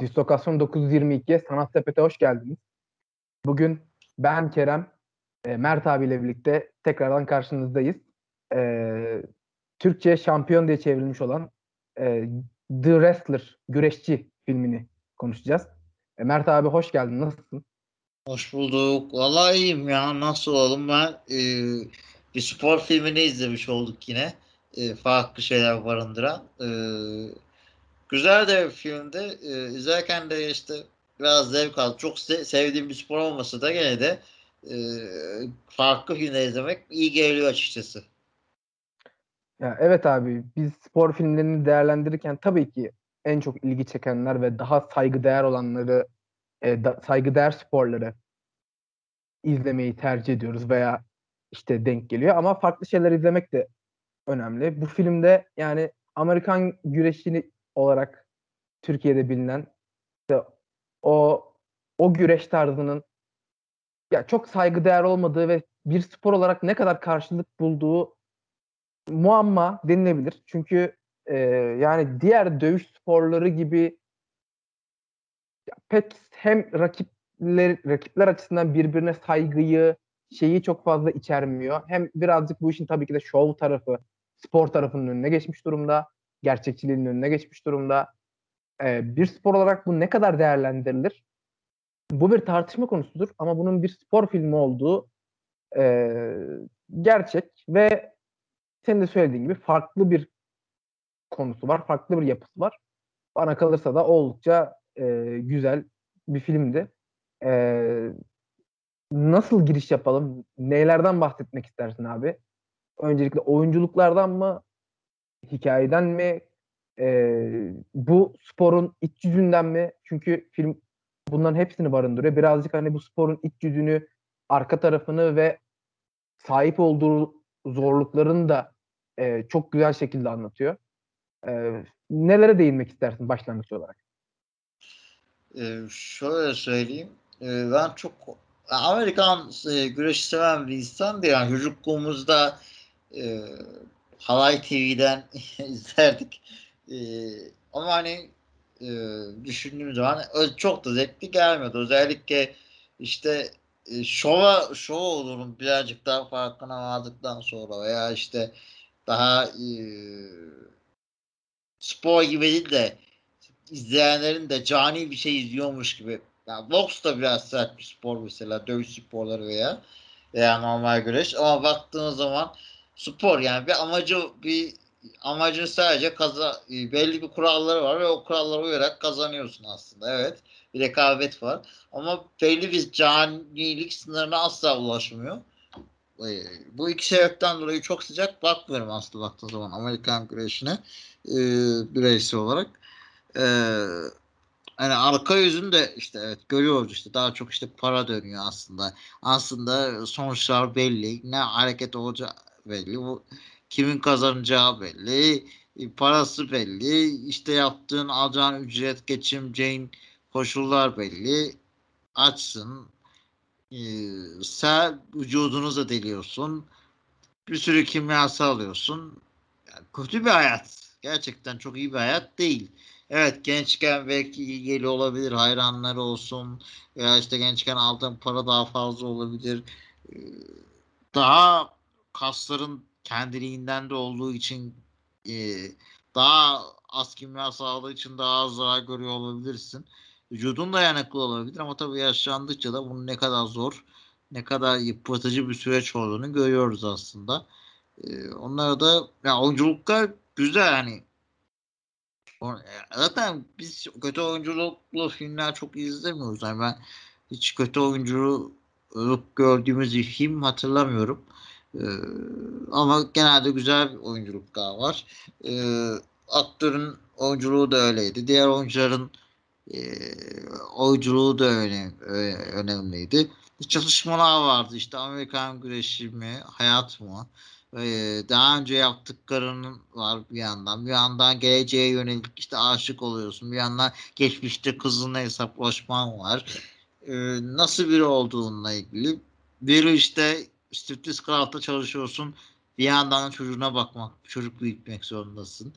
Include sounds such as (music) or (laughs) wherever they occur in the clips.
Dislokasyon 922 Sanat Sepet'e hoş geldiniz. Bugün ben Kerem, e, Mert abiyle birlikte tekrardan karşınızdayız. E, Türkçe şampiyon diye çevrilmiş olan e, The Wrestler, Güreşçi filmini konuşacağız. E, Mert abi hoş geldin, nasılsın? Hoş bulduk. Vallahi iyiyim ya. Nasıl olalım ben? E, bir spor filmini izlemiş olduk yine. E, farklı şeyler barındıran. E, güzel de bir filmdi. E, izlerken de işte biraz zevk aldım. Çok se- sevdiğim bir spor olmasa da gene de e, farklı filmler izlemek iyi geliyor açıkçası. Ya evet abi biz spor filmlerini değerlendirirken tabii ki en çok ilgi çekenler ve daha saygıdeğer olanları e, da, saygıdeğer sporları izlemeyi tercih ediyoruz veya işte denk geliyor ama farklı şeyler izlemek de önemli. Bu filmde yani Amerikan güreşini olarak Türkiye'de bilinen işte o o güreş tarzının ya çok saygıdeğer olmadığı ve bir spor olarak ne kadar karşılık bulduğu muamma denilebilir. Çünkü e, yani diğer dövüş sporları gibi ya pek hem rakipler rakipler açısından birbirine saygıyı şeyi çok fazla içermiyor. Hem birazcık bu işin tabii ki de şov tarafı, spor tarafının önüne geçmiş durumda. Gerçekçiliğinin önüne geçmiş durumda. Ee, bir spor olarak bu ne kadar değerlendirilir? Bu bir tartışma konusudur ama bunun bir spor filmi olduğu e, gerçek ve senin de söylediğin gibi farklı bir konusu var, farklı bir yapısı var. Bana kalırsa da oldukça e, güzel bir filmdi. E, nasıl giriş yapalım? Neylerden bahsetmek istersin abi? Öncelikle oyunculuklardan mı? Hikayeden mi? E, bu sporun iç yüzünden mi? Çünkü film bunların hepsini barındırıyor. Birazcık hani bu sporun iç yüzünü, arka tarafını ve sahip olduğu zorluklarını da e, çok güzel şekilde anlatıyor. E, nelere değinmek istersin başlangıç olarak? Ee, şöyle söyleyeyim. Ee, ben çok Amerikan e, güreşi seven bir insan değil. Yani çocukluğumuzda e, Halay TV'den (laughs) izlerdik. E, ama hani e, düşündüğüm zaman çok da zevkli gelmiyordu. Özellikle işte e, şova şov olurum birazcık daha farkına vardıktan sonra veya işte daha e, spor gibi değil de izleyenlerin de cani bir şey izliyormuş gibi. Yani boks da biraz sert bir spor mesela dövüş sporları veya veya normal güreş ama baktığın zaman spor yani bir amacı bir amacın sadece kaza belli bir kuralları var ve o kurallara uyarak kazanıyorsun aslında. Evet. Bir rekabet var. Ama belli bir canilik sınırına asla ulaşmıyor. Bu iki sebepten dolayı çok sıcak bakmıyorum aslında baktığın zaman Amerikan güreşine e, bireysel olarak. E, hani arka yüzünü de işte evet görüyoruz işte daha çok işte para dönüyor aslında. Aslında sonuçlar belli. Ne hareket olacağı belli. Bu kimin kazanacağı belli. E, parası belli. işte yaptığın alacağın ücret, geçimceğin koşullar belli. Açsın. E, sen vücudunu da deliyorsun. Bir sürü kimyasal alıyorsun. Yani kötü bir hayat. Gerçekten çok iyi bir hayat değil. Evet gençken belki geliyor olabilir. Hayranları olsun. Veya işte gençken aldığın para daha fazla olabilir. Ee, daha kasların kendiliğinden de olduğu için e, daha az kimyasal aldığı için daha az zarar görüyor olabilirsin. Vücudun dayanıklı olabilir ama tabii yaşlandıkça da bunun ne kadar zor, ne kadar yıpratıcı bir süreç olduğunu görüyoruz aslında. Ee, onlara da ya oyunculuklar güzel yani zaten biz kötü oyunculuklu filmler çok izlemiyoruz. Yani ben hiç kötü oyunculuk gördüğümüz bir film hatırlamıyorum. Ee, ama genelde güzel oyunculuklar var. Ee, aktörün oyunculuğu da öyleydi. Diğer oyuncuların e, oyunculuğu da öyle, önemliydi. Çatışmalar vardı. İşte Amerikan güreşi mi, hayat mı? daha önce yaptıklarının var bir yandan. Bir yandan geleceğe yönelik işte aşık oluyorsun. Bir yandan geçmişte kızınla hesaplaşman var. Ee, nasıl biri olduğunla ilgili. Biri işte striptiz kralta çalışıyorsun. Bir yandan çocuğuna bakmak, çocuk büyütmek zorundasın.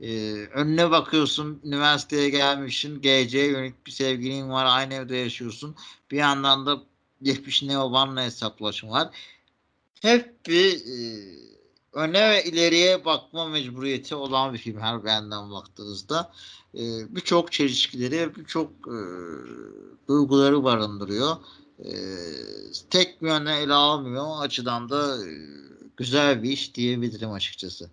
Ee, önüne bakıyorsun üniversiteye gelmişsin geleceğe yönelik bir sevgilin var aynı evde yaşıyorsun bir yandan da geçmişine babanla hesaplaşma var hep bir e, öne ve ileriye bakma mecburiyeti olan bir film her yandan baktığınızda e, birçok çelişkileri birçok e, duyguları barındırıyor e, tek bir yöne ele almıyor o açıdan da e, güzel bir iş diyebilirim açıkçası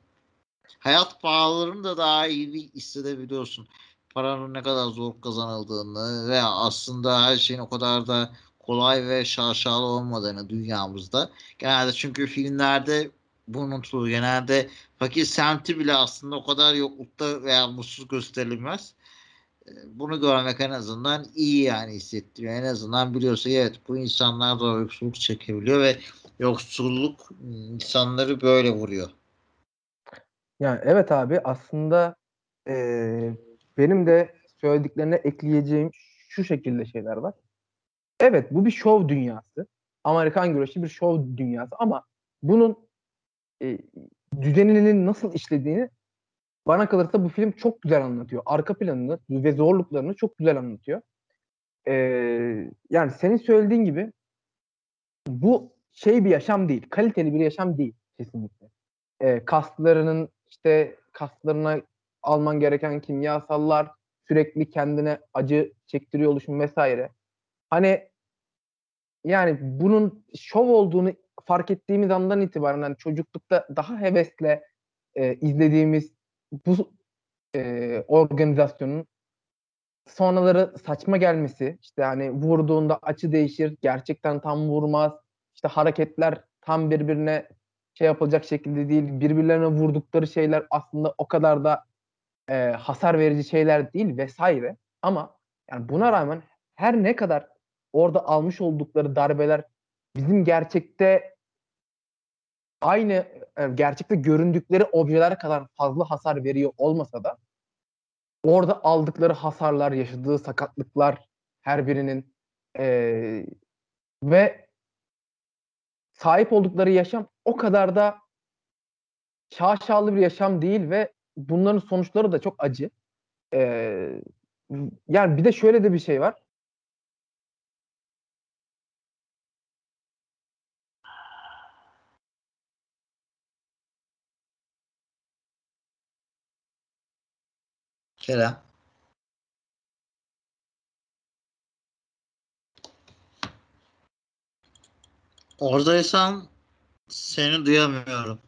hayat pahalarını da daha iyi bir hissedebiliyorsun. Paranın ne kadar zor kazanıldığını ve aslında her şeyin o kadar da kolay ve şaşalı olmadığını dünyamızda. Genelde çünkü filmlerde bu unutulur. Genelde fakir semti bile aslında o kadar yoklukta veya mutsuz gösterilmez. Ee, bunu görmek en azından iyi yani hissettiriyor. En azından biliyorsa evet bu insanlar da yoksulluk çekebiliyor ve yoksulluk insanları böyle vuruyor. Yani evet abi aslında e, benim de söylediklerine ekleyeceğim şu şekilde şeyler var. Evet bu bir şov dünyası. Amerikan güreşi bir şov dünyası ama bunun e, düzeninin nasıl işlediğini bana kalırsa bu film çok güzel anlatıyor. Arka planını ve zorluklarını çok güzel anlatıyor. Ee, yani senin söylediğin gibi bu şey bir yaşam değil. Kaliteli bir yaşam değil kesinlikle. Ee, kaslarının işte kaslarına alman gereken kimyasallar, sürekli kendine acı çektiriyor oluşum vesaire. Hani yani bunun şov olduğunu fark ettiğimiz andan itibaren hani çocuklukta daha hevesle e, izlediğimiz bu e, organizasyonun sonraları saçma gelmesi işte hani vurduğunda açı değişir gerçekten tam vurmaz işte hareketler tam birbirine şey yapılacak şekilde değil. Birbirlerine vurdukları şeyler aslında o kadar da e, hasar verici şeyler değil vesaire. Ama yani buna rağmen her ne kadar orada almış oldukları darbeler bizim gerçekte aynı e, gerçekte göründükleri objeler kadar fazla hasar veriyor olmasa da orada aldıkları hasarlar, yaşadığı sakatlıklar her birinin e, ve sahip oldukları yaşam o kadar da şaşalı bir yaşam değil ve bunların sonuçları da çok acı. Ee, yani bir de şöyle de bir şey var. Kerem. Oradaysam seni duyamıyorum.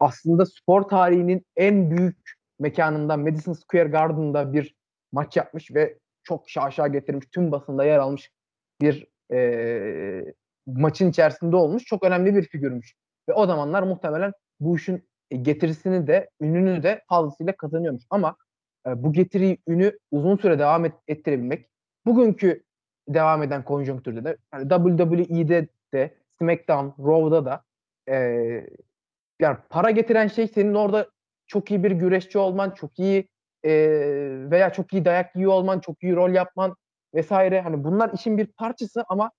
Aslında spor tarihinin en büyük mekanından Madison Square Garden'da bir maç yapmış ve çok şaşa getirmiş, tüm basında yer almış bir e, maçın içerisinde olmuş. Çok önemli bir figürmüş. Ve o zamanlar muhtemelen bu işin getirisini de, ününü de fazlasıyla kazanıyormuş. Ama e, bu getiriyi, ünü uzun süre devam et, ettirebilmek, bugünkü devam eden konjonktürde de yani WWE'de de SmackDown, Raw'da da e, yani para getiren şey senin orada çok iyi bir güreşçi olman, çok iyi e, veya çok iyi dayak yiyor olman, çok iyi rol yapman vesaire. Hani bunlar işin bir parçası ama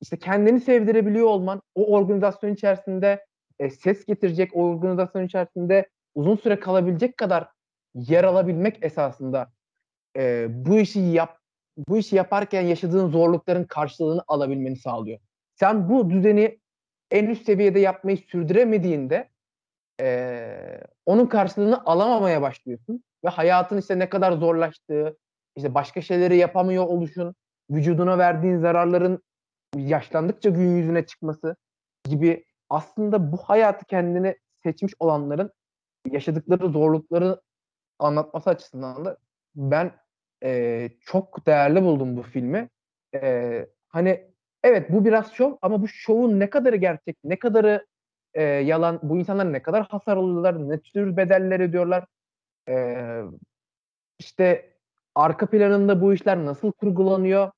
işte kendini sevdirebiliyor olman, o organizasyon içerisinde e, ses getirecek, organizasyon içerisinde uzun süre kalabilecek kadar yer alabilmek esasında e, bu işi yap bu işi yaparken yaşadığın zorlukların karşılığını alabilmeni sağlıyor. Sen bu düzeni en üst seviyede yapmayı sürdüremediğinde e, onun karşılığını alamamaya başlıyorsun ve hayatın işte ne kadar zorlaştığı, işte başka şeyleri yapamıyor oluşun, vücuduna verdiğin zararların yaşlandıkça gün yüzüne çıkması gibi aslında bu hayatı kendine seçmiş olanların yaşadıkları zorlukları anlatması açısından da ben e, çok değerli buldum bu filmi. E, hani evet bu biraz şov ama bu şovun ne kadarı gerçek, ne kadarı e, yalan, bu insanlar ne kadar hasar alıyorlar, ne tür bedeller ödüyorlar. E, işte arka planında bu işler nasıl kurgulanıyor?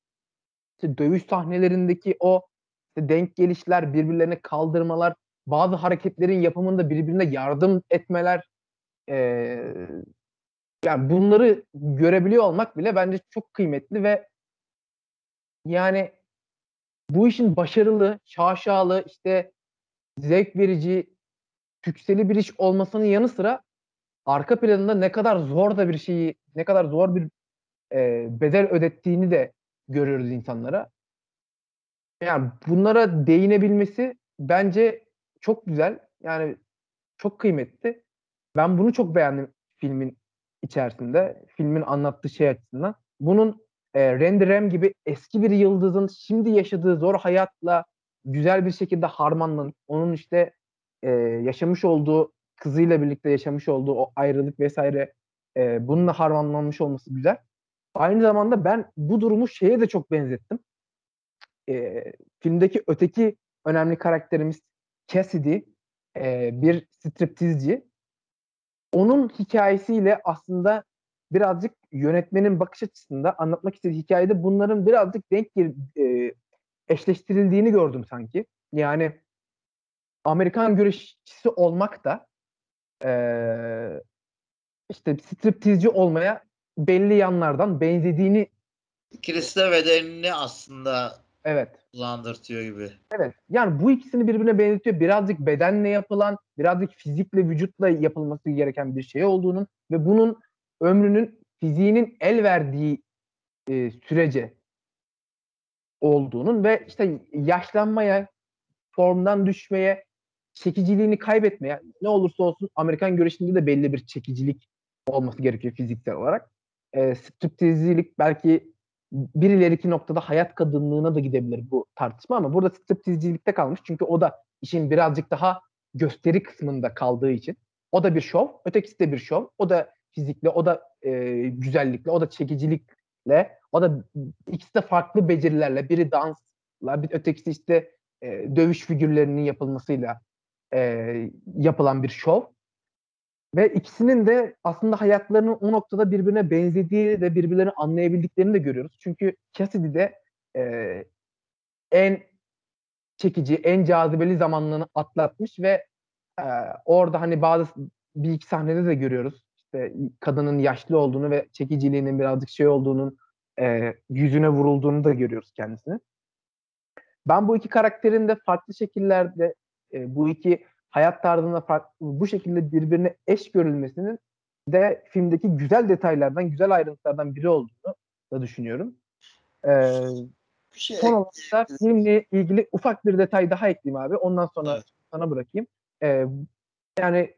İşte dövüş sahnelerindeki o işte denk gelişler, birbirlerine kaldırmalar, bazı hareketlerin yapımında birbirine yardım etmeler, e, yani bunları görebiliyor olmak bile bence çok kıymetli ve yani bu işin başarılı, şaşalı, işte zevk verici sükseli bir iş olmasının yanı sıra arka planında ne kadar zor da bir şeyi, ne kadar zor bir e, bedel ödettiğini de görüyoruz insanlara. Yani bunlara değinebilmesi bence çok güzel. Yani çok kıymetli. Ben bunu çok beğendim filmin içerisinde. Filmin anlattığı şey açısından. Bunun e, Randy Ram gibi eski bir yıldızın şimdi yaşadığı zor hayatla güzel bir şekilde harmanlanıp onun işte e, yaşamış olduğu kızıyla birlikte yaşamış olduğu o ayrılık vesaire e, bununla harmanlanmış olması güzel. Aynı zamanda ben bu durumu şeye de çok benzettim. E, filmdeki öteki önemli karakterimiz Cassidy e, bir striptizci. Onun hikayesiyle aslında birazcık yönetmenin bakış açısında anlatmak istediği hikayede bunların birazcık denk e, eşleştirildiğini gördüm sanki. Yani Amerikan güreşçisi olmak da e, işte striptizci olmaya belli yanlardan benzediğini İkisi de bedenini aslında evet uzandırtıyor gibi. Evet. Yani bu ikisini birbirine benzetiyor. Birazcık bedenle yapılan, birazcık fizikle, vücutla yapılması gereken bir şey olduğunun ve bunun ömrünün fiziğinin el verdiği e, sürece olduğunun ve işte yaşlanmaya, formdan düşmeye, çekiciliğini kaybetmeye ne olursa olsun Amerikan güreşinde de belli bir çekicilik olması gerekiyor fiziksel olarak. E, striptizcilik belki bir ileriki noktada hayat kadınlığına da gidebilir bu tartışma ama burada striptizcilikte kalmış. Çünkü o da işin birazcık daha gösteri kısmında kaldığı için. O da bir şov, ötekisi de bir şov. O da fizikle, o da e, güzellikle, o da çekicilikle, o da ikisi de farklı becerilerle. Biri dansla, bir ötekisi işte e, dövüş figürlerinin yapılmasıyla e, yapılan bir şov. Ve ikisinin de aslında hayatlarının o noktada birbirine benzediği ve birbirlerini anlayabildiklerini de görüyoruz. Çünkü Cassidy de e, en çekici, en cazibeli zamanlarını atlatmış ve e, orada hani bazı bir iki sahnede de görüyoruz. İşte kadının yaşlı olduğunu ve çekiciliğinin birazcık şey olduğunun e, yüzüne vurulduğunu da görüyoruz kendisini. Ben bu iki karakterin de farklı şekillerde e, bu iki hayat tarzında farklı, bu şekilde birbirine eş görülmesinin de filmdeki güzel detaylardan, güzel ayrıntılardan biri olduğunu da düşünüyorum. Ee, şey, son olarak da filmle ilgili ufak bir detay daha ekleyeyim abi. Ondan sonra evet. sana bırakayım. Ee, yani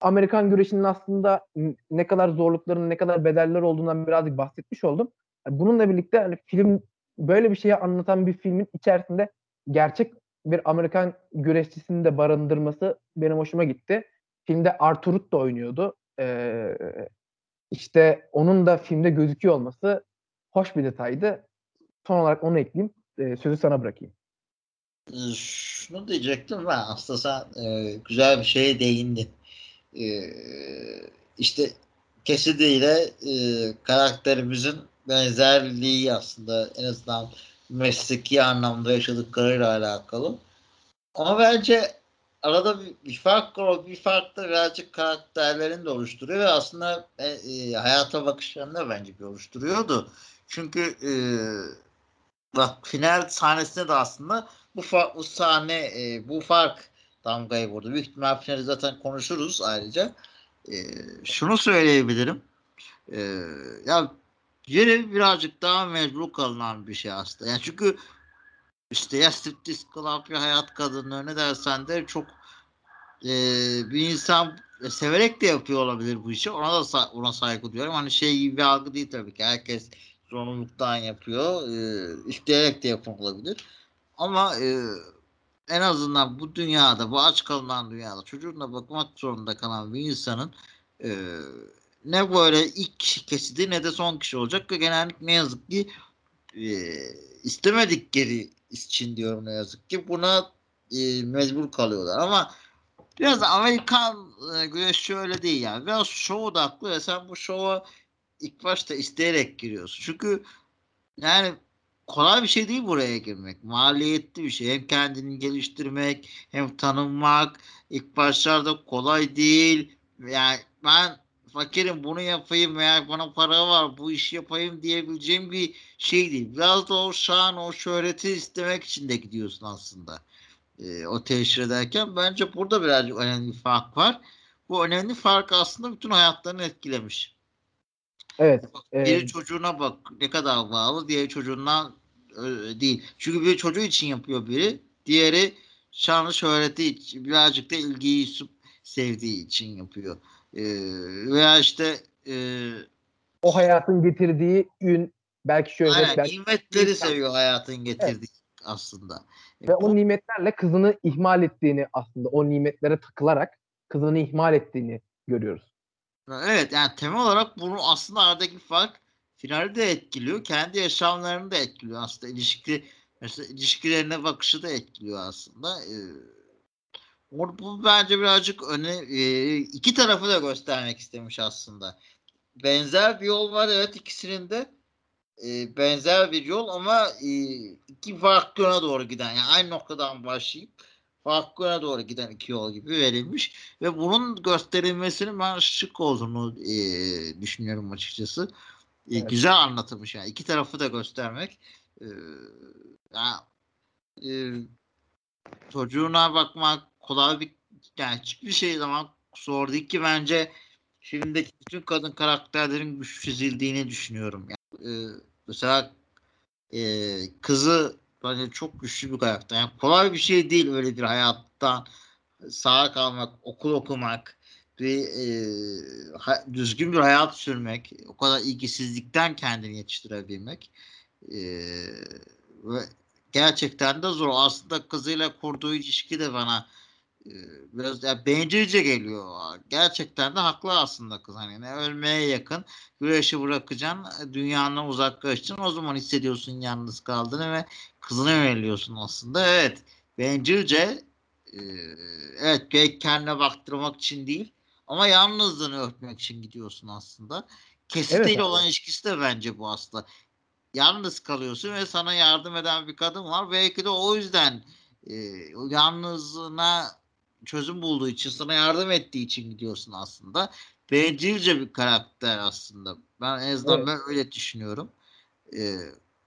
Amerikan güreşinin aslında ne kadar zorlukların, ne kadar bedeller olduğundan birazcık bahsetmiş oldum. Bununla birlikte hani film böyle bir şeyi anlatan bir filmin içerisinde gerçek bir Amerikan güreşçisini de barındırması benim hoşuma gitti. Filmde Arturut da oynuyordu. Ee, işte onun da filmde gözüküyor olması hoş bir detaydı. Son olarak onu ekleyeyim. Ee, sözü sana bırakayım. Ee, şunu diyecektim ben aslında sen e, güzel bir şeye değindin. E, işte Cassidy ile e, karakterimizin benzerliği aslında en azından mesleki anlamda yaşadıklarıyla alakalı. Ama bence arada bir, bir fark var. Bir fark da birazcık karakterlerini de oluşturuyor ve aslında e, e, hayata bakışlarını da bence bir oluşturuyordu. Çünkü e, bak final sahnesinde de aslında bu fark, bu sahne e, bu fark damgayı vurdu. Büyük ihtimal finali zaten konuşuruz ayrıca. E, şunu söyleyebilirim. E, ya yine birazcık daha mecbur kalınan bir şey aslında. Yani çünkü işte ya striptiz club ya hayat kadını ne dersen de çok e, bir insan e, severek de yapıyor olabilir bu işi. Ona da ona saygı duyuyorum. Hani şey gibi bir algı değil tabii ki. Herkes zorunluluktan yapıyor. E, isteyerek de yapılabilir. Ama e, en azından bu dünyada, bu aç kalınan dünyada çocuğuna bakmak zorunda kalan bir insanın e, ne böyle ilk kişi kesidi ne de son kişi olacak ve genellikle ne yazık ki e, istemedikleri için diyorum ne yazık ki buna e, mecbur kalıyorlar ama biraz Amerikan e, güreşçi öyle değil yani biraz şov odaklı ve sen bu şova ilk başta isteyerek giriyorsun çünkü yani kolay bir şey değil buraya girmek. Maliyetli bir şey. Hem kendini geliştirmek hem tanınmak. ilk başlarda kolay değil. Yani ben fakirim bunu yapayım veya bana para var bu işi yapayım diyebileceğim bir şey değil. Biraz da o şan o şöhreti istemek için de gidiyorsun aslında. e, o teşhir ederken bence burada birazcık önemli bir fark var. Bu önemli fark aslında bütün hayatlarını etkilemiş. Evet. Biri e, çocuğuna bak ne kadar bağlı, diğeri çocuğundan e, değil. Çünkü bir çocuğu için yapıyor biri. Diğeri şanlı şöhreti için, birazcık da ilgiyi sevdiği için yapıyor. E, veya işte e, o hayatın getirdiği ün, belki şöhret, aynen, belki nimetleri seviyor hayatın getirdiği evet. aslında. Ve o nimetlerle kızını ihmal ettiğini aslında o nimetlere takılarak kızını ihmal ettiğini görüyoruz. Evet yani temel olarak bunu aslında aradaki fark finali de etkiliyor. Kendi yaşamlarını da etkiliyor aslında. ilişki mesela ilişkilerine bakışı da etkiliyor aslında. Ee, bu bence birazcık öne e, iki tarafı da göstermek istemiş aslında. Benzer bir yol var evet ikisinin de e, benzer bir yol ama e, iki farklı yöne doğru giden yani aynı noktadan başlayıp farklı yöne doğru giden iki yol gibi verilmiş ve bunun gösterilmesinin ben şık olduğunu e, düşünüyorum açıkçası. E, evet. Güzel anlatılmış yani iki tarafı da göstermek. E, yani, e, çocuğuna bakmak kolay bir yani hiçbir şey zaman zor ki bence filmdeki bütün kadın karakterlerin güç çizildiğini düşünüyorum. Yani, e, mesela e, kızı bence çok güçlü bir karakter. Yani kolay bir şey değil öyle bir hayattan sağa kalmak, okul okumak, bir e, ha, düzgün bir hayat sürmek, o kadar ilgisizlikten kendini yetiştirebilmek e, ve gerçekten de zor. Aslında kızıyla kurduğu ilişki de bana biraz yani bencilce geliyor. Gerçekten de haklı aslında kız. Hani ne ölmeye yakın güreşi bırakacaksın, dünyanın uzaklaşacaksın. O zaman hissediyorsun yalnız kaldığını ve kızına yöneliyorsun aslında. Evet. Bencilce e, evet belki kendine baktırmak için değil ama yalnızlığını örtmek için gidiyorsun aslında. Kesitiyle evet, olan ilişkisi de bence bu aslında. Yalnız kalıyorsun ve sana yardım eden bir kadın var. Belki de o yüzden e, yalnızlığına çözüm bulduğu için sana yardım ettiği için gidiyorsun aslında. Bencilce bir karakter aslında. Ben en azından evet. ben öyle düşünüyorum. E,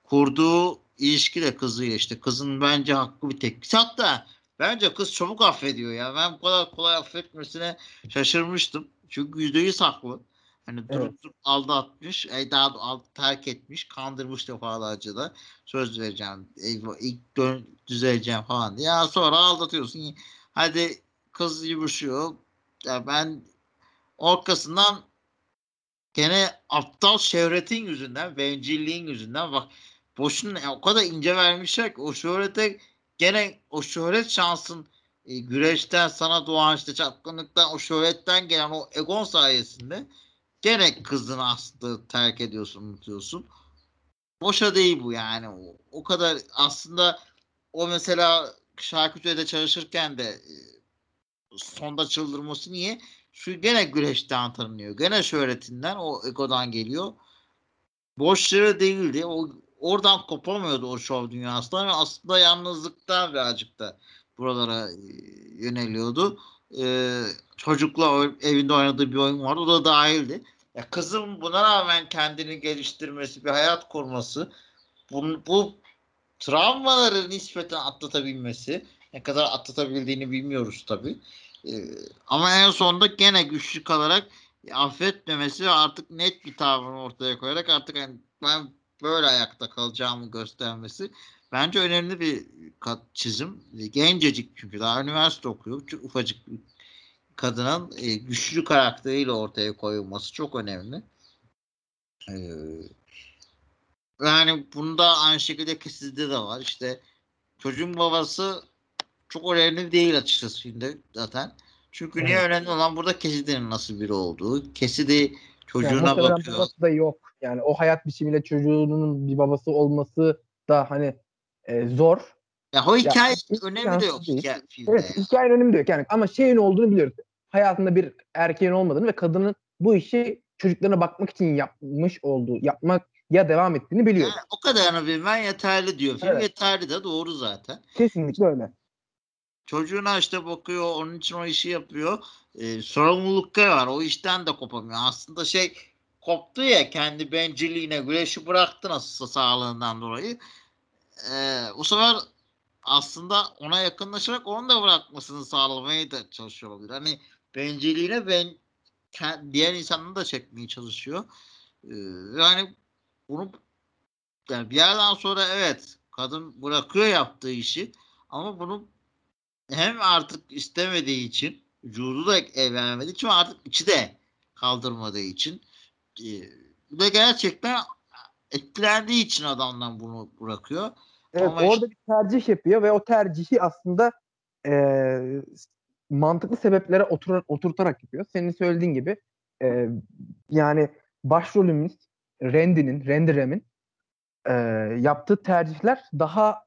kurduğu ilişki de kızıyla işte. Kızın bence hakkı bir tek. Hatta bence kız çabuk affediyor ya. Ben bu kadar kolay affetmesine şaşırmıştım. Çünkü yüzde yüz haklı. Hani evet. durup durup aldatmış, e, daha aldı, terk etmiş, kandırmış defalarca da söz vereceğim, ilk dön, düzeleceğim falan diye. Ya sonra aldatıyorsun. Hadi kız yumuşuyor. Ya ben arkasından gene aptal şöhretin yüzünden, bencilliğin yüzünden bak boşuna o kadar ince vermişler ki o şöhrete gene o şöhret şansın e, güreşten sana doğan işte çapkınlıktan o şöhretten gelen o egon sayesinde gene kızını aslında terk ediyorsun unutuyorsun. Boşa değil bu yani. O, o kadar aslında o mesela şarküteride çalışırken de e, sonda çıldırması niye? Şu gene güreşten tanınıyor. Gene şöhretinden o egodan geliyor. Boş yere değildi. O oradan kopamıyordu o şov dünyasından ve aslında yalnızlıktan birazcık da buralara e, yöneliyordu. Ee, çocukla evinde oynadığı bir oyun vardı. O da dahildi. Ya kızım buna rağmen kendini geliştirmesi, bir hayat kurması, bu, bu travmaları nispeten atlatabilmesi, ne kadar atlatabildiğini bilmiyoruz tabii. Ee, ama en sonunda gene güçlü kalarak affetmemesi ve artık net bir tavrını ortaya koyarak artık yani ben böyle ayakta kalacağımı göstermesi bence önemli bir çizim. Gencecik çünkü daha üniversite okuyor. Çok ufacık bir kadının e, güçlü karakteriyle ortaya koyulması çok önemli. Ee, yani bunda aynı şekilde kesizde de var. İşte çocuğun babası çok önemli değil açıkçası şimdi zaten. Çünkü evet. niye önemli olan burada Kesidi'nin nasıl biri olduğu. Kesidi çocuğuna yani bakıyor. babası da yok. Yani o hayat biçimiyle çocuğunun bir babası olması da hani e, zor. Ya o hikaye ya, önemi de yok hikaye, filmde. Evet yani. hikayenin önemi de yok. Yani ama şeyin olduğunu biliyoruz. Hayatında bir erkeğin olmadığını ve kadının bu işi çocuklarına bakmak için yapmış olduğu, yapmak ya devam ettiğini biliyoruz. Yani o kadarını bilmen yeterli diyor. Film evet. yeterli de doğru zaten. Kesinlikle öyle. Çocuğuna işte bakıyor, onun için o işi yapıyor. Ee, sorumluluklar var. O işten de kopamıyor. Aslında şey koptu ya kendi bencilliğine güreşi bıraktı nasılsa sağlığından dolayı. Ee, bu sefer aslında ona yakınlaşarak onu da bırakmasını sağlamaya da çalışıyor olabilir. Hani bencilliğine ben diğer insanını da çekmeye çalışıyor. Ee, yani bunu yani bir yerden sonra evet kadın bırakıyor yaptığı işi ama bunu hem artık istemediği için vücudu da evlenmediği için artık içi de kaldırmadığı için e, bu da gerçekten etkilendiği için adamdan bunu bırakıyor. Evet Ama orada işte, bir tercih yapıyor ve o tercihi aslında e, mantıklı sebeplere otur, oturtarak yapıyor. Senin söylediğin gibi e, yani başrolümüz Randy'nin, Randy Ram'in e, yaptığı tercihler daha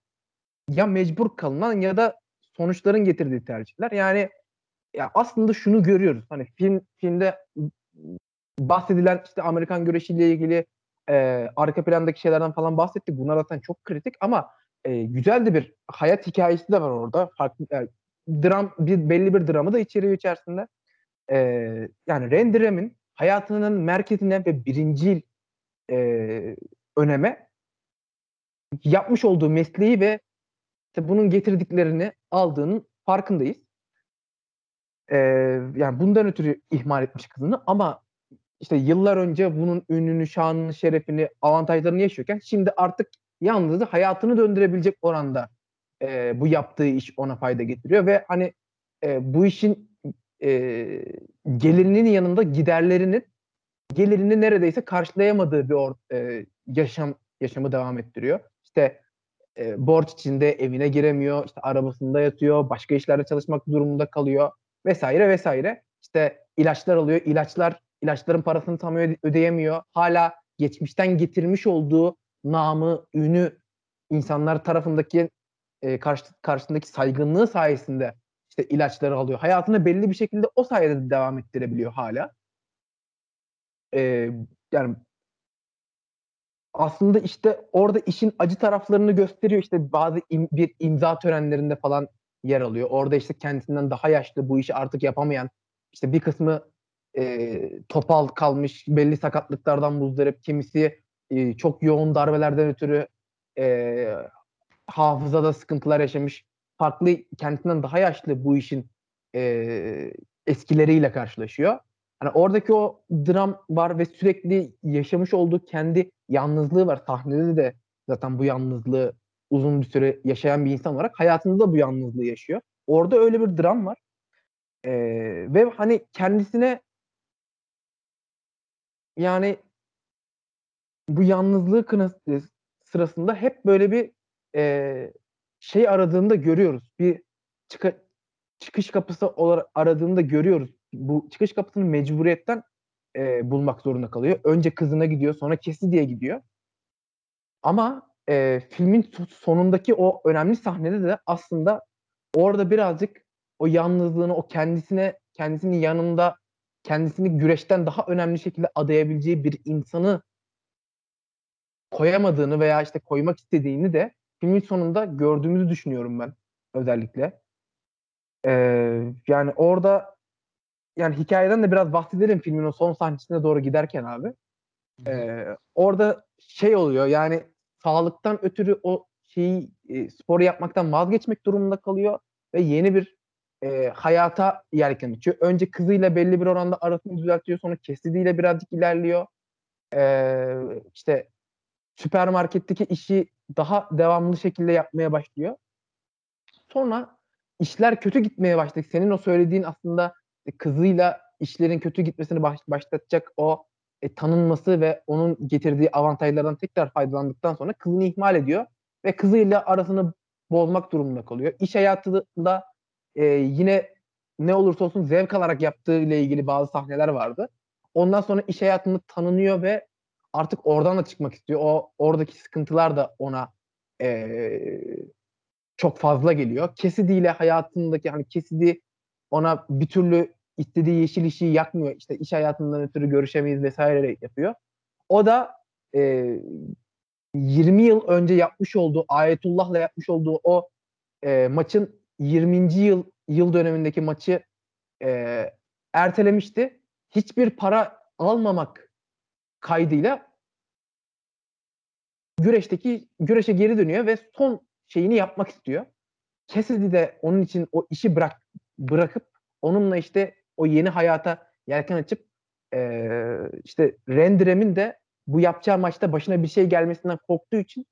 ya mecbur kalınan ya da sonuçların getirdiği tercihler. Yani ya aslında şunu görüyoruz. Hani film filmde bahsedilen işte Amerikan güreşiyle ilgili e, arka plandaki şeylerden falan bahsettik. Bunlar zaten çok kritik ama e, güzel de bir hayat hikayesi de var orada. Farklı yani, dram bir belli bir dramı da içeriyor içerisinde. E, yani Randy Ram'in hayatının merkezine ve birincil e, öneme yapmış olduğu mesleği ve işte bunun getirdiklerini aldığının farkındayız. Ee, yani bundan ötürü ihmal etmiş kızını ama işte yıllar önce bunun ününü, şanını, şerefini, avantajlarını yaşıyorken şimdi artık yalnız hayatını döndürebilecek oranda e, bu yaptığı iş ona fayda getiriyor ve hani e, bu işin e, gelirinin yanında giderlerinin gelirini neredeyse karşılayamadığı bir or, e, yaşam yaşamı devam ettiriyor. İşte e, borç içinde evine giremiyor, işte arabasında yatıyor, başka işlerde çalışmak durumunda kalıyor vesaire vesaire. İşte ilaçlar alıyor, ilaçlar ilaçların parasını tam ödeyemiyor. Hala geçmişten getirmiş olduğu namı, ünü insanlar tarafındaki e, karşı, karşısındaki saygınlığı sayesinde işte ilaçları alıyor. Hayatını belli bir şekilde o sayede devam ettirebiliyor hala. Ee, yani aslında işte orada işin acı taraflarını gösteriyor. İşte bazı im, bir imza törenlerinde falan yer alıyor. Orada işte kendisinden daha yaşlı bu işi artık yapamayan işte bir kısmı e, topal kalmış belli sakatlıklardan muzdarip kimisi e, çok yoğun darbelerden ötürü e, hafızada sıkıntılar yaşamış farklı kendisinden daha yaşlı bu işin e, eskileriyle karşılaşıyor. Hani oradaki o dram var ve sürekli yaşamış olduğu kendi yalnızlığı var. Sahnede de zaten bu yalnızlığı uzun bir süre yaşayan bir insan olarak hayatında da bu yalnızlığı yaşıyor. Orada öyle bir dram var. Ee, ve hani kendisine yani bu yalnızlığı kınası sırasında hep böyle bir e, şey aradığında görüyoruz. Bir çık çıkış kapısı olarak aradığında görüyoruz bu çıkış kapısını mecburiyetten e, bulmak zorunda kalıyor. Önce kızına gidiyor sonra kesi diye gidiyor. Ama e, filmin sonundaki o önemli sahnede de aslında orada birazcık o yalnızlığını, o kendisine, kendisinin yanında kendisini güreşten daha önemli şekilde adayabileceği bir insanı koyamadığını veya işte koymak istediğini de filmin sonunda gördüğümüzü düşünüyorum ben özellikle. Ee, yani orada yani hikayeden de biraz bahsedelim filmin o son sahnesine doğru giderken abi. Ee, orada şey oluyor yani sağlıktan ötürü o şeyi e, sporu yapmaktan vazgeçmek durumunda kalıyor ve yeni bir e, hayata yelken açıyor. Önce kızıyla belli bir oranda arasını düzeltiyor sonra kesidiyle birazcık ilerliyor. Ee, işte süpermarketteki işi daha devamlı şekilde yapmaya başlıyor. Sonra işler kötü gitmeye başladı. Senin o söylediğin aslında kızıyla işlerin kötü gitmesini baş, başlatacak o e, tanınması ve onun getirdiği avantajlardan tekrar faydalandıktan sonra kızını ihmal ediyor ve kızıyla arasını bozmak durumunda kalıyor. İş hayatında e, yine ne olursa olsun zevk alarak yaptığı ile ilgili bazı sahneler vardı. Ondan sonra iş hayatında tanınıyor ve artık oradan da çıkmak istiyor. O oradaki sıkıntılar da ona e, çok fazla geliyor. Kesidi ile hayatındaki hani Kesidi ona bir türlü istediği yeşil ışığı yakmıyor. İşte iş hayatından ötürü görüşemeyiz vesaire yapıyor. O da e, 20 yıl önce yapmış olduğu Ayetullah'la yapmış olduğu o e, maçın 20. yıl yıl dönemindeki maçı e, ertelemişti. Hiçbir para almamak kaydıyla güreşteki güreşe geri dönüyor ve son şeyini yapmak istiyor. Cassidy de onun için o işi bırak bırakıp onunla işte o yeni hayata yelken açıp e, işte Rendirem'in de bu yapacağı maçta başına bir şey gelmesinden korktuğu için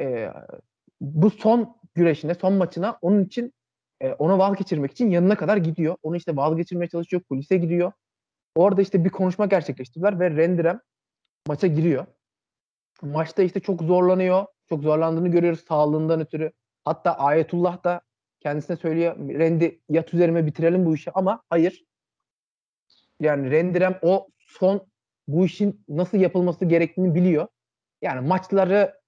e, bu son güreşine, son maçına onun için e, ona vazgeçirmek için yanına kadar gidiyor. Onu işte vazgeçirmeye çalışıyor, kulise gidiyor. Orada işte bir konuşma gerçekleştirdiler ve Rendirem maça giriyor. Maçta işte çok zorlanıyor. Çok zorlandığını görüyoruz sağlığından ötürü. Hatta Ayetullah da kendisine söylüyor Rendi yat üzerime bitirelim bu işi ama hayır. Yani Rendirem o son bu işin nasıl yapılması gerektiğini biliyor. Yani maçları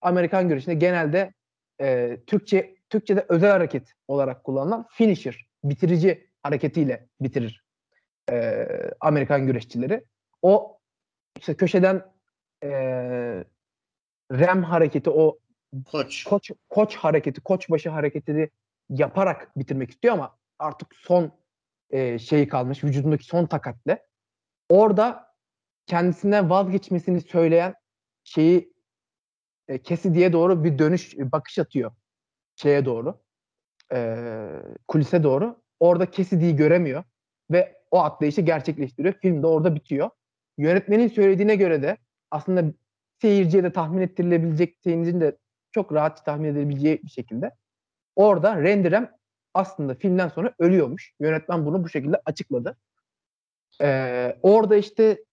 Amerikan güreşinde genelde e, Türkçe Türkçe'de özel hareket olarak kullanılan finisher, bitirici hareketiyle bitirir e, Amerikan güreşçileri. O işte köşeden e, rem hareketi, o koç. koç koç hareketi, koçbaşı hareketini yaparak bitirmek istiyor ama artık son e, şeyi kalmış, vücudundaki son takatle. Orada kendisinden vazgeçmesini söyleyen şeyi e, diye doğru bir dönüş, bakış atıyor şeye doğru. E, kulise doğru. Orada Cassidy'yi göremiyor ve o atlayışı gerçekleştiriyor. Film de orada bitiyor. Yönetmenin söylediğine göre de aslında seyirciye de tahmin ettirilebilecek, seyircinin de çok rahat tahmin edebileceği bir şekilde orada Rendirem aslında filmden sonra ölüyormuş. Yönetmen bunu bu şekilde açıkladı. Ee, orada işte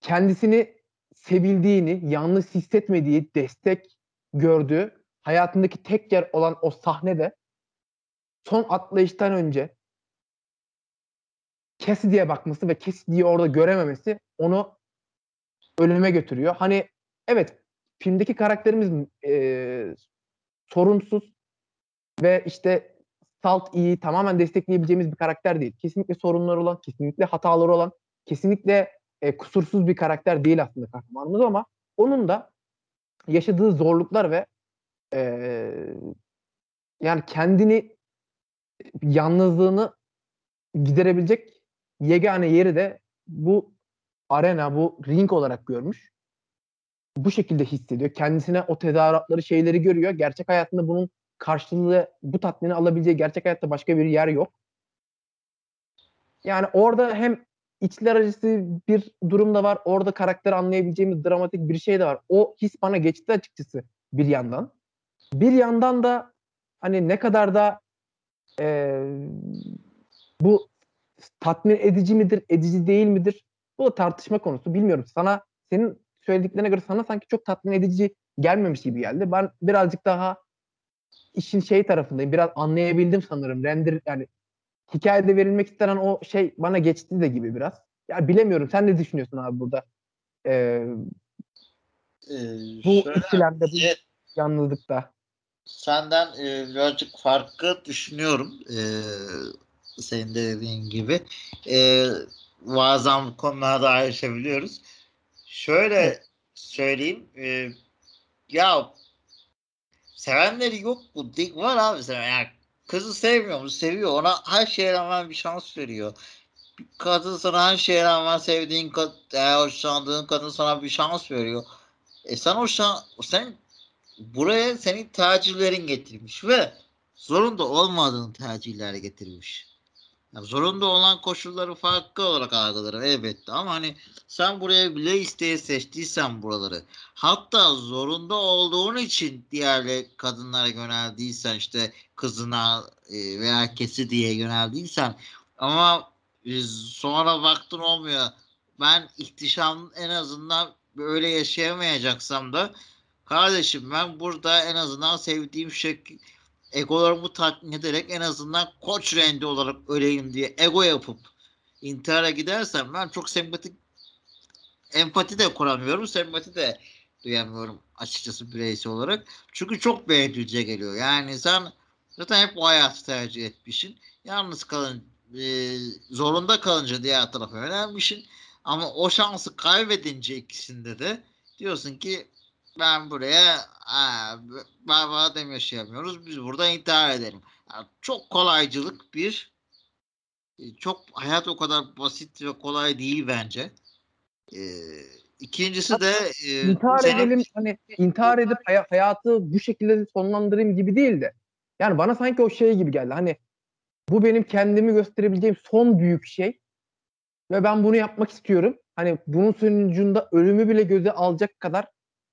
kendisini sevildiğini, yalnız hissetmediği, destek gördüğü hayatındaki tek yer olan o sahnede son atlayıştan önce Cassidy'ye bakması ve Cassidy'yi orada görememesi onu ölüme götürüyor. Hani evet filmdeki karakterimiz e, sorunsuz ve işte salt iyi tamamen destekleyebileceğimiz bir karakter değil. Kesinlikle sorunları olan, kesinlikle hataları olan, kesinlikle e, kusursuz bir karakter değil aslında kahramanımız ama onun da yaşadığı zorluklar ve e, yani kendini yalnızlığını giderebilecek yegane yeri de bu arena, bu ring olarak görmüş. Bu şekilde hissediyor. Kendisine o tezahüratları, şeyleri görüyor. Gerçek hayatında bunun karşılığı, bu tatmini alabileceği gerçek hayatta başka bir yer yok. Yani orada hem içler acısı bir durum da var. Orada karakter anlayabileceğimiz dramatik bir şey de var. O his bana geçti açıkçası bir yandan. Bir yandan da hani ne kadar da e, bu tatmin edici midir, edici değil midir? Bu da tartışma konusu. Bilmiyorum. Sana senin söylediklerine göre sana sanki çok tatmin edici gelmemiş gibi geldi. Ben birazcık daha işin şey tarafındayım. Biraz anlayabildim sanırım. Render yani hikayede verilmek istenen o şey bana geçti de gibi biraz. Ya bilemiyorum. Sen ne düşünüyorsun abi burada? Ee, ee, bu ikilemde, bu evet, yalnızlıkta. Senden e, birazcık farklı düşünüyorum. E, senin de dediğin gibi. E, bazen konularda ayrışabiliyoruz. Şöyle evet. söyleyeyim. E, ya sevenleri yok bu. Var abi seven. Yani kızı sevmiyor mu? Seviyor. Ona her şeye rağmen bir şans veriyor. Kadın sana her şeye rağmen sevdiğin eğer hoşlandığın kadın sana bir şans veriyor. E sen o şans, sen buraya senin tercihlerin getirmiş ve zorunda olmadığın tercihler getirmiş. Yani zorunda olan koşulları farklı olarak algılarım elbette. Ama hani sen buraya bile isteye seçtiysen buraları hatta zorunda olduğun için diğer kadınlara yöneldiysen işte kızına e, veya kesi diye yöneldiysen ama e, sonra baktın olmuyor. Ben ihtişam en azından böyle yaşayamayacaksam da kardeşim ben burada en azından sevdiğim şekil egolarımı tatmin ederek en azından koç rendi olarak öleyim diye ego yapıp intihara gidersem ben çok sempatik empati de kuramıyorum. Sempati de duyamıyorum açıkçası bireysel olarak. Çünkü çok beğendirici geliyor. Yani sen zaten hep o hayatı tercih etmişsin. Yalnız kalın e, zorunda kalınca diğer tarafa yönelmişsin. Ama o şansı kaybedince ikisinde de diyorsun ki ben buraya ben madem yaşayamıyoruz biz burada intihar edelim. Yani çok kolaycılık bir e, çok hayat o kadar basit ve kolay değil bence. Ee, ikincisi de e, intihar senin... edelim hani intihar edip hay- hayatı bu şekilde sonlandırayım gibi değil de Yani bana sanki o şey gibi geldi. Hani bu benim kendimi gösterebileceğim son büyük şey ve ben bunu yapmak istiyorum. Hani bunun sonucunda ölümü bile göze alacak kadar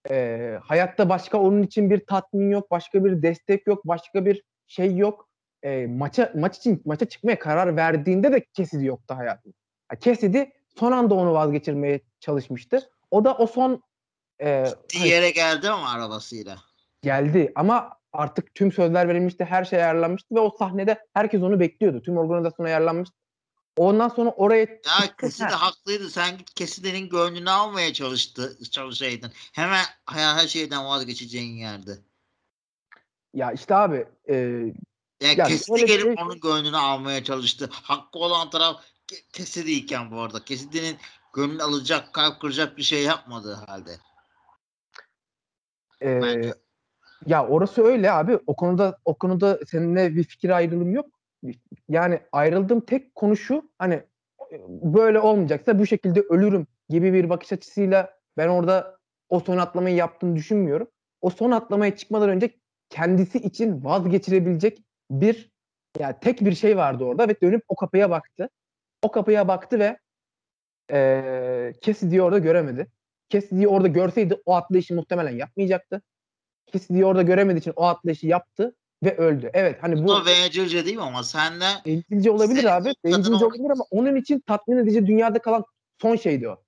e, hayatta başka onun için bir tatmin yok, başka bir destek yok, başka bir şey yok. E, maça maç için maça çıkmaya karar verdiğinde de Kesidi yoktu hayatında. Kesidi son anda onu vazgeçirmeye çalışmıştı. O da o son e, Gittiği yere geldi ama arabasıyla. Geldi ama artık tüm sözler verilmişti, her şey ayarlanmıştı ve o sahnede herkes onu bekliyordu. Tüm organizasyon ayarlanmıştı. Ondan sonra oraya ya Keside haklıydı. Sen git Keside'nin gönlünü almaya çalıştı, çalışaydın. Hemen her şeyden vazgeçeceğin yerde. Ya işte abi e, ya, ya Keside gelip şey... onun gönlünü almaya çalıştı. Hakkı olan taraf Keside'yken bu arada. Keside'nin gönlünü alacak, kalp kıracak bir şey yapmadığı halde. Ee, ya orası öyle abi. O konuda o konuda seninle bir fikir ayrılım yok. Yani ayrıldığım tek konu şu hani böyle olmayacaksa bu şekilde ölürüm gibi bir bakış açısıyla ben orada o son atlamayı yaptığını düşünmüyorum. O son atlamaya çıkmadan önce kendisi için vazgeçirebilecek bir yani tek bir şey vardı orada ve dönüp o kapıya baktı. O kapıya baktı ve e, Cassidy'yi orada göremedi. Cassidy'yi orada görseydi o atlayışı muhtemelen yapmayacaktı. Cassidy'yi orada göremediği için o atlayışı yaptı ve öldü. Evet hani bu... Bu bencilce değil mi ama sen de... Bencilce olabilir sen, abi. Bencilce olabilir ama onun için tatmin edici dünyada kalan son şeydi o.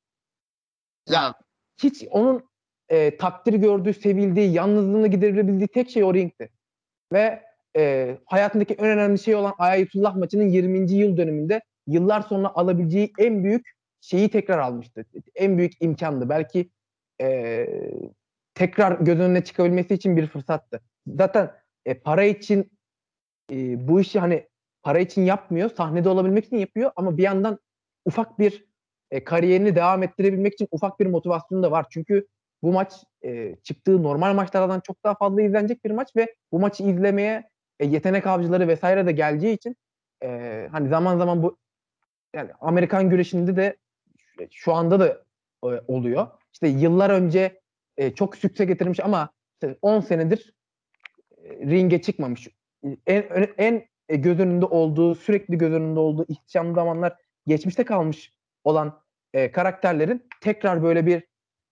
Ya, ya hiç onun e, takdir gördüğü, sevildiği, yalnızlığını giderebildiği tek şey o ringti. Ve e, hayatındaki en önemli şey olan Ayetullah maçının 20. yıl dönümünde yıllar sonra alabileceği en büyük şeyi tekrar almıştı. En büyük imkandı. Belki e, tekrar göz önüne çıkabilmesi için bir fırsattı. Zaten e, para için e, bu işi hani para için yapmıyor. Sahnede olabilmek için yapıyor ama bir yandan ufak bir e, kariyerini devam ettirebilmek için ufak bir motivasyonu da var. Çünkü bu maç e, çıktığı normal maçlardan çok daha fazla izlenecek bir maç ve bu maçı izlemeye e, yetenek avcıları vesaire de geleceği için e, hani zaman zaman bu yani Amerikan güreşinde de şu anda da e, oluyor. İşte yıllar önce e, çok sükse getirmiş ama işte 10 senedir e, ringe çıkmamış. En, en göz önünde olduğu, sürekli göz önünde olduğu ihtişamlı zamanlar geçmişte kalmış olan e, karakterlerin tekrar böyle bir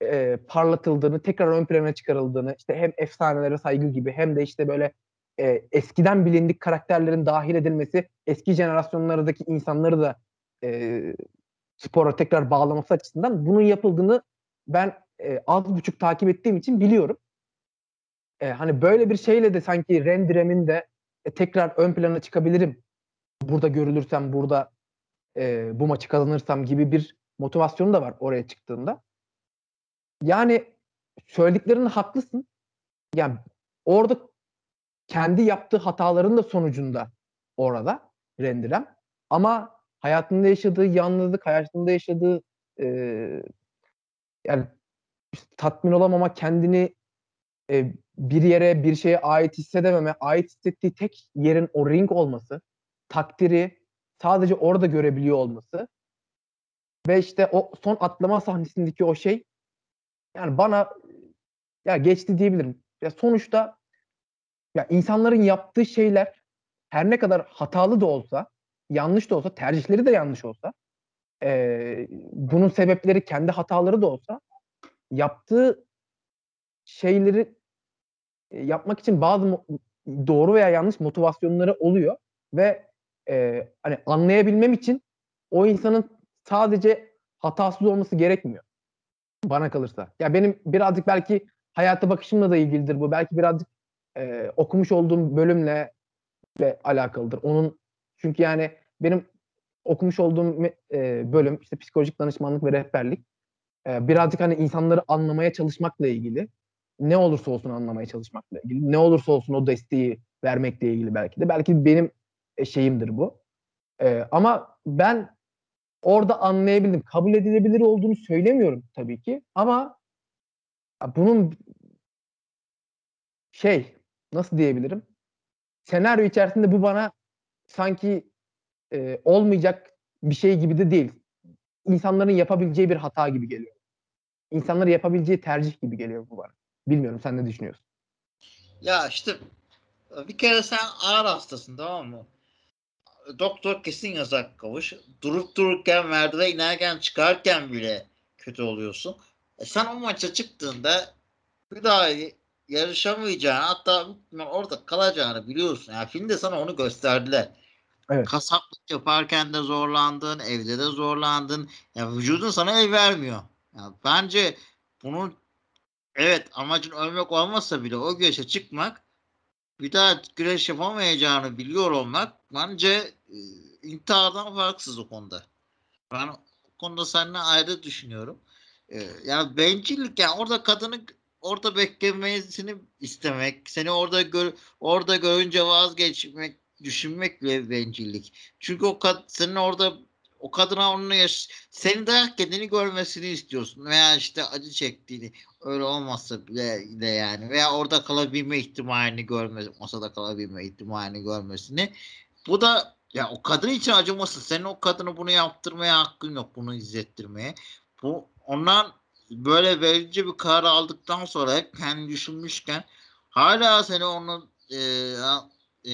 e, parlatıldığını, tekrar ön plana çıkarıldığını, işte hem efsanelere saygı gibi hem de işte böyle e, eskiden bilindik karakterlerin dahil edilmesi eski jenerasyonlardaki insanları da e, spora tekrar bağlaması açısından bunun yapıldığını ben e, az buçuk takip ettiğim için biliyorum. E, hani böyle bir şeyle de sanki Rendirem'in de e, tekrar ön plana çıkabilirim. Burada görülürsem, burada e, bu maçı kazanırsam gibi bir motivasyonu da var oraya çıktığında. Yani söylediklerinin haklısın. Yani orada kendi yaptığı hataların da sonucunda orada Rendirem. Ama hayatında yaşadığı yalnızlık, hayatında yaşadığı e, yani tatmin olamama, kendini e, bir yere, bir şeye ait hissedememe, ait hissettiği tek yerin o ring olması, takdiri sadece orada görebiliyor olması ve işte o son atlama sahnesindeki o şey yani bana ya geçti diyebilirim. Ya sonuçta ya insanların yaptığı şeyler her ne kadar hatalı da olsa yanlış da olsa, tercihleri de yanlış olsa, e, bunun sebepleri kendi hataları da olsa, yaptığı şeyleri e, yapmak için bazı doğru veya yanlış motivasyonları oluyor ve e, hani anlayabilmem için o insanın sadece hatasız olması gerekmiyor. Bana kalırsa. Ya benim birazcık belki hayata bakışımla da ilgilidir bu. Belki birazcık e, okumuş olduğum bölümle ve alakalıdır. Onun çünkü yani benim okumuş olduğum e, bölüm işte psikolojik danışmanlık ve rehberlik. E, birazcık hani insanları anlamaya çalışmakla ilgili. Ne olursa olsun anlamaya çalışmakla ilgili. Ne olursa olsun o desteği vermekle ilgili belki de. Belki benim e, şeyimdir bu. E, ama ben orada anlayabildim. Kabul edilebilir olduğunu söylemiyorum tabii ki. Ama bunun şey nasıl diyebilirim? Senaryo içerisinde bu bana sanki e, olmayacak bir şey gibi de değil. İnsanların yapabileceği bir hata gibi geliyor. İnsanların yapabileceği tercih gibi geliyor bu bana. Bilmiyorum sen ne düşünüyorsun? Ya işte Bir kere sen ağır hastasın tamam mı? Doktor kesin yazak kavuş. Durup dururken merdiven inerken çıkarken bile kötü oluyorsun. E sen o maça çıktığında bir daha yarışamayacağını hatta orada kalacağını biliyorsun. Yani filmde sana onu gösterdiler. Evet. Kasaplık yaparken de zorlandın, evde de zorlandın. Ya vücudun sana el vermiyor. Ya bence bunun evet amacın ölmek olmasa bile o güreşe çıkmak bir daha güreş yapamayacağını biliyor olmak bence e, intihardan farksız o konuda. Ben o konuda seninle ayrı düşünüyorum. E, yani bencillik yani orada kadını orada beklemesini istemek, seni orada gör, orada görünce vazgeçmek, düşünmek bile bencillik. Çünkü o kad senin orada o kadına onun yaş senin dayak yediğini görmesini istiyorsun veya işte acı çektiğini öyle olmazsa bile de yani. Veya orada kalabilme ihtimalini görmesi masada kalabilme ihtimalini görmesini. Bu da ya o kadın için acımasın senin o kadını bunu yaptırmaya hakkın yok bunu izlettirmeye. Bu ondan böyle verici bir karar aldıktan sonra hep kendi düşünmüşken hala seni onu e, e,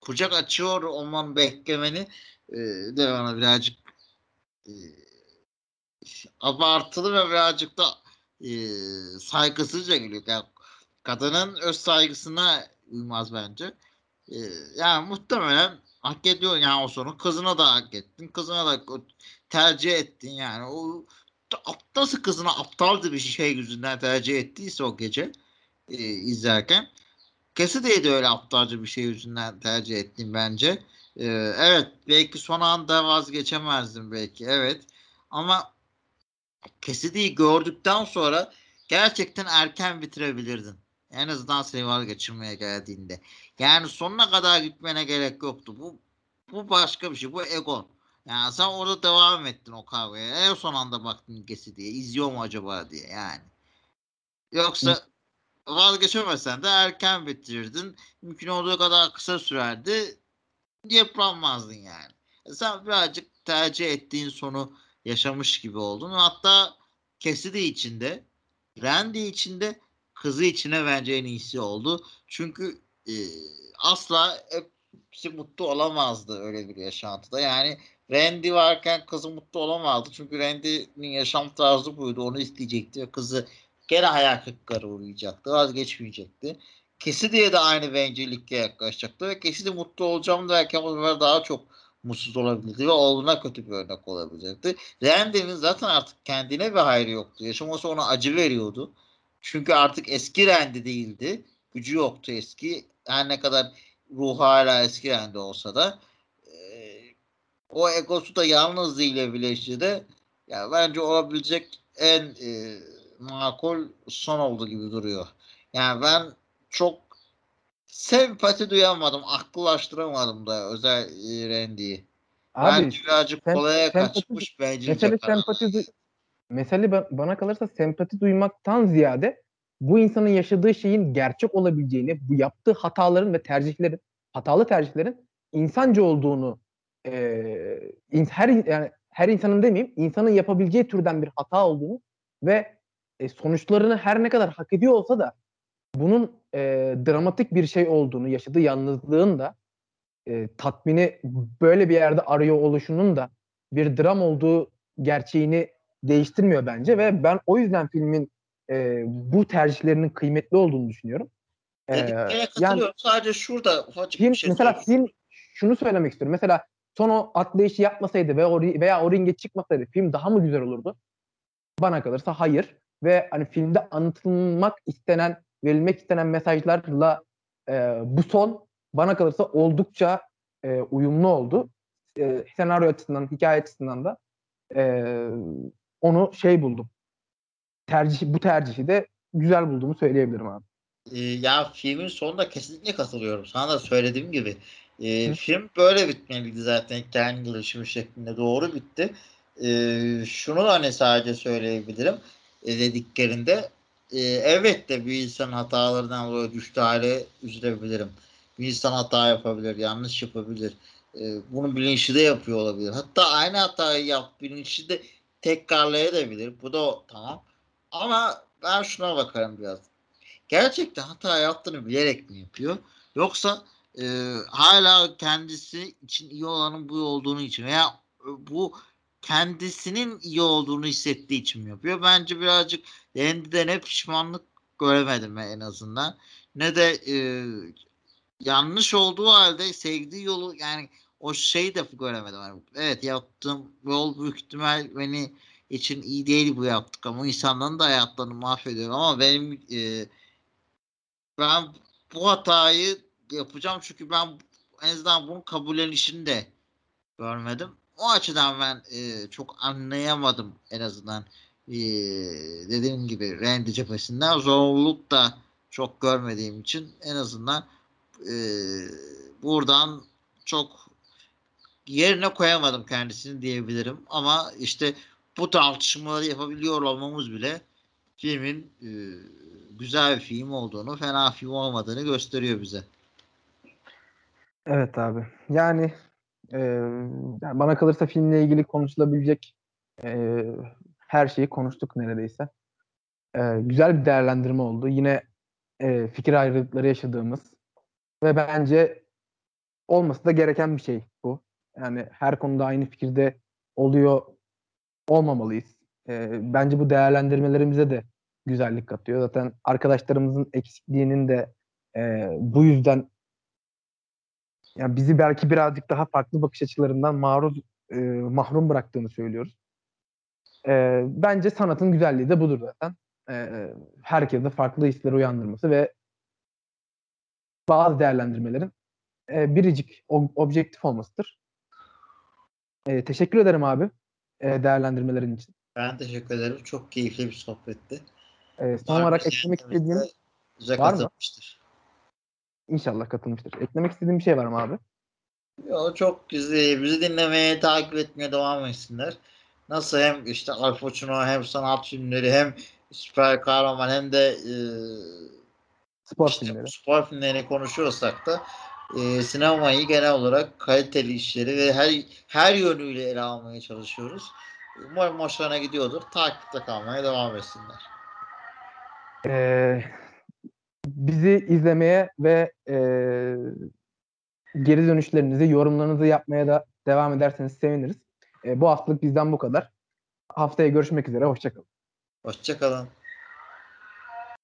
kucak açıyor olman beklemeni e, de bana birazcık e, abartılı ve birazcık da e, saygısızca geliyor. Yani kadının öz saygısına uymaz bence. E, yani muhtemelen hak ediyor yani o sonu. Kızına da hak ettin. Kızına da tercih ettin yani. O nasıl kızına aptaldı bir şey yüzünden tercih ettiyse o gece e, izlerken Cassidy'yi de öyle aptalca bir şey yüzünden tercih ettim bence. Ee, evet belki son anda vazgeçemezdim belki evet ama Cassidy'yi gördükten sonra gerçekten erken bitirebilirdin. En azından seni vazgeçirmeye geldiğinde. Yani sonuna kadar gitmene gerek yoktu. Bu bu başka bir şey. Bu ego. Yani sen orada devam ettin o kavgaya. En son anda baktın Cassidy'ye. İzliyor mu acaba diye yani. Yoksa vazgeçemezsen de erken bitirirdin. Mümkün olduğu kadar kısa sürerdi. Yıpranmazdın yani. E, sen birazcık tercih ettiğin sonu yaşamış gibi oldun. Hatta Cassidy içinde, Randy içinde, kızı içine bence en iyisi oldu. Çünkü e, asla hepsi mutlu olamazdı öyle bir yaşantıda. Yani Randy varken kızı mutlu olamazdı. Çünkü Randy'nin yaşam tarzı buydu. Onu isteyecekti ve kızı gene hayal kırıkları uğrayacaktı. Vazgeçmeyecekti. Kesi diye de aynı bencillikle yaklaşacaktı ve Kesi de mutlu olacağım derken o zaman daha çok mutsuz olabilirdi ve oğluna kötü bir örnek olabilecekti. Randy'nin zaten artık kendine bir hayrı yoktu. Yaşaması ona acı veriyordu. Çünkü artık eski Randy değildi. Gücü yoktu eski. Her ne kadar ruhu hala eski Randy olsa da o egosu da yalnızlığıyla birleşti de ya bence olabilecek en e, makul son oldu gibi duruyor. Yani ben çok sempati duyamadım. Akıllaştıramadım da özel Randy'yi. Abi, bence birazcık sen, kolaya sempati, kaçmış bence. Mesele sempati mesele bana kalırsa sempati duymaktan ziyade bu insanın yaşadığı şeyin gerçek olabileceğini, bu yaptığı hataların ve tercihlerin, hatalı tercihlerin insancı olduğunu e, her yani her insanın demeyeyim, insanın yapabileceği türden bir hata olduğunu ve e, sonuçlarını her ne kadar hak ediyor olsa da bunun e, dramatik bir şey olduğunu, yaşadığı yalnızlığın da e, tatmini böyle bir yerde arıyor oluşunun da bir dram olduğu gerçeğini değiştirmiyor bence ve ben o yüzden filmin e, bu tercihlerinin kıymetli olduğunu düşünüyorum. E, yani, Sadece şurada ufacık film, bir şey Mesela film şunu söylemek istiyorum. Mesela son o atlayışı yapmasaydı veya o, veya o ringe çıkmasaydı film daha mı güzel olurdu? Bana kalırsa hayır ve hani filmde anlatılmak istenen, verilmek istenen mesajlarla e, bu son bana kalırsa oldukça e, uyumlu oldu. E, senaryo açısından, hikaye açısından da e, onu şey buldum. Tercih, bu tercihi de güzel bulduğumu söyleyebilirim abi. E, ya filmin sonunda kesinlikle katılıyorum. Sana da söylediğim gibi. E, film böyle bitmeliydi zaten kendi gelişimi şeklinde doğru bitti. E, şunu hani sadece söyleyebilirim dediklerinde e, evet de bir insan hatalarından dolayı düştüğü hale üzülebilirim. Bir insan hata yapabilir, yanlış yapabilir. E, bunu bilinçli de yapıyor olabilir. Hatta aynı hatayı yap bilinçli de tekrarlayabilir. Bu da tamam. Ama ben şuna bakarım biraz. gerçekten hata yaptığını bilerek mi yapıyor? Yoksa e, hala kendisi için iyi olanın bu olduğunu için veya bu kendisinin iyi olduğunu hissettiği için yapıyor? Bence birazcık Randy'de ne pişmanlık göremedim en azından. Ne de e, yanlış olduğu halde sevdiği yolu yani o şeyi de göremedim. Yani, evet yaptığım yol büyük ihtimal beni için iyi değil bu yaptık ama insanların da hayatlarını mahvediyor ama benim e, ben bu hatayı yapacağım çünkü ben en azından bunun kabullenişini de görmedim. O açıdan ben e, çok anlayamadım en azından e, dediğim gibi Randy cephesinden zorluk da çok görmediğim için en azından e, buradan çok yerine koyamadım kendisini diyebilirim. Ama işte bu tartışmaları yapabiliyor olmamız bile filmin e, güzel bir film olduğunu, fena film olmadığını gösteriyor bize. Evet abi. Yani, yani bana kalırsa filmle ilgili konuşulabilecek e, her şeyi konuştuk neredeyse. E, güzel bir değerlendirme oldu. Yine e, fikir ayrılıkları yaşadığımız ve bence olması da gereken bir şey bu. Yani her konuda aynı fikirde oluyor olmamalıyız. E, bence bu değerlendirmelerimize de güzellik katıyor. Zaten arkadaşlarımızın eksikliğinin de e, bu yüzden yani bizi belki birazcık daha farklı bakış açılarından maruz e, mahrum bıraktığını söylüyoruz. E, bence sanatın güzelliği de budur zaten. E, herkeste farklı hisleri uyandırması ve bazı değerlendirmelerin e, biricik, objektif olmasıdır. E, teşekkür ederim abi e, değerlendirmelerin için. Ben teşekkür ederim. Çok keyifli bir sohbetti. E, son olarak eklemek istediğim var mı? İnşallah katılmıştır. Eklemek istediğim bir şey var mı abi? Yo, çok güzel. Bizi dinlemeye, takip etmeye devam etsinler. Nasıl hem işte Al Pacino hem sanat filmleri hem süper kahraman hem de e, spor işte, filmleri. Spor filmlerini konuşuyorsak da e, sinemayı genel olarak kaliteli işleri ve her her yönüyle ele almaya çalışıyoruz. Umarım hoşlarına gidiyordur. Takipte kalmaya devam etsinler. Ee, bizi izlemeye ve e, geri dönüşlerinizi, yorumlarınızı yapmaya da devam ederseniz seviniriz. E, bu haftalık bizden bu kadar. Haftaya görüşmek üzere. Hoşçakalın. Hoşçakalın.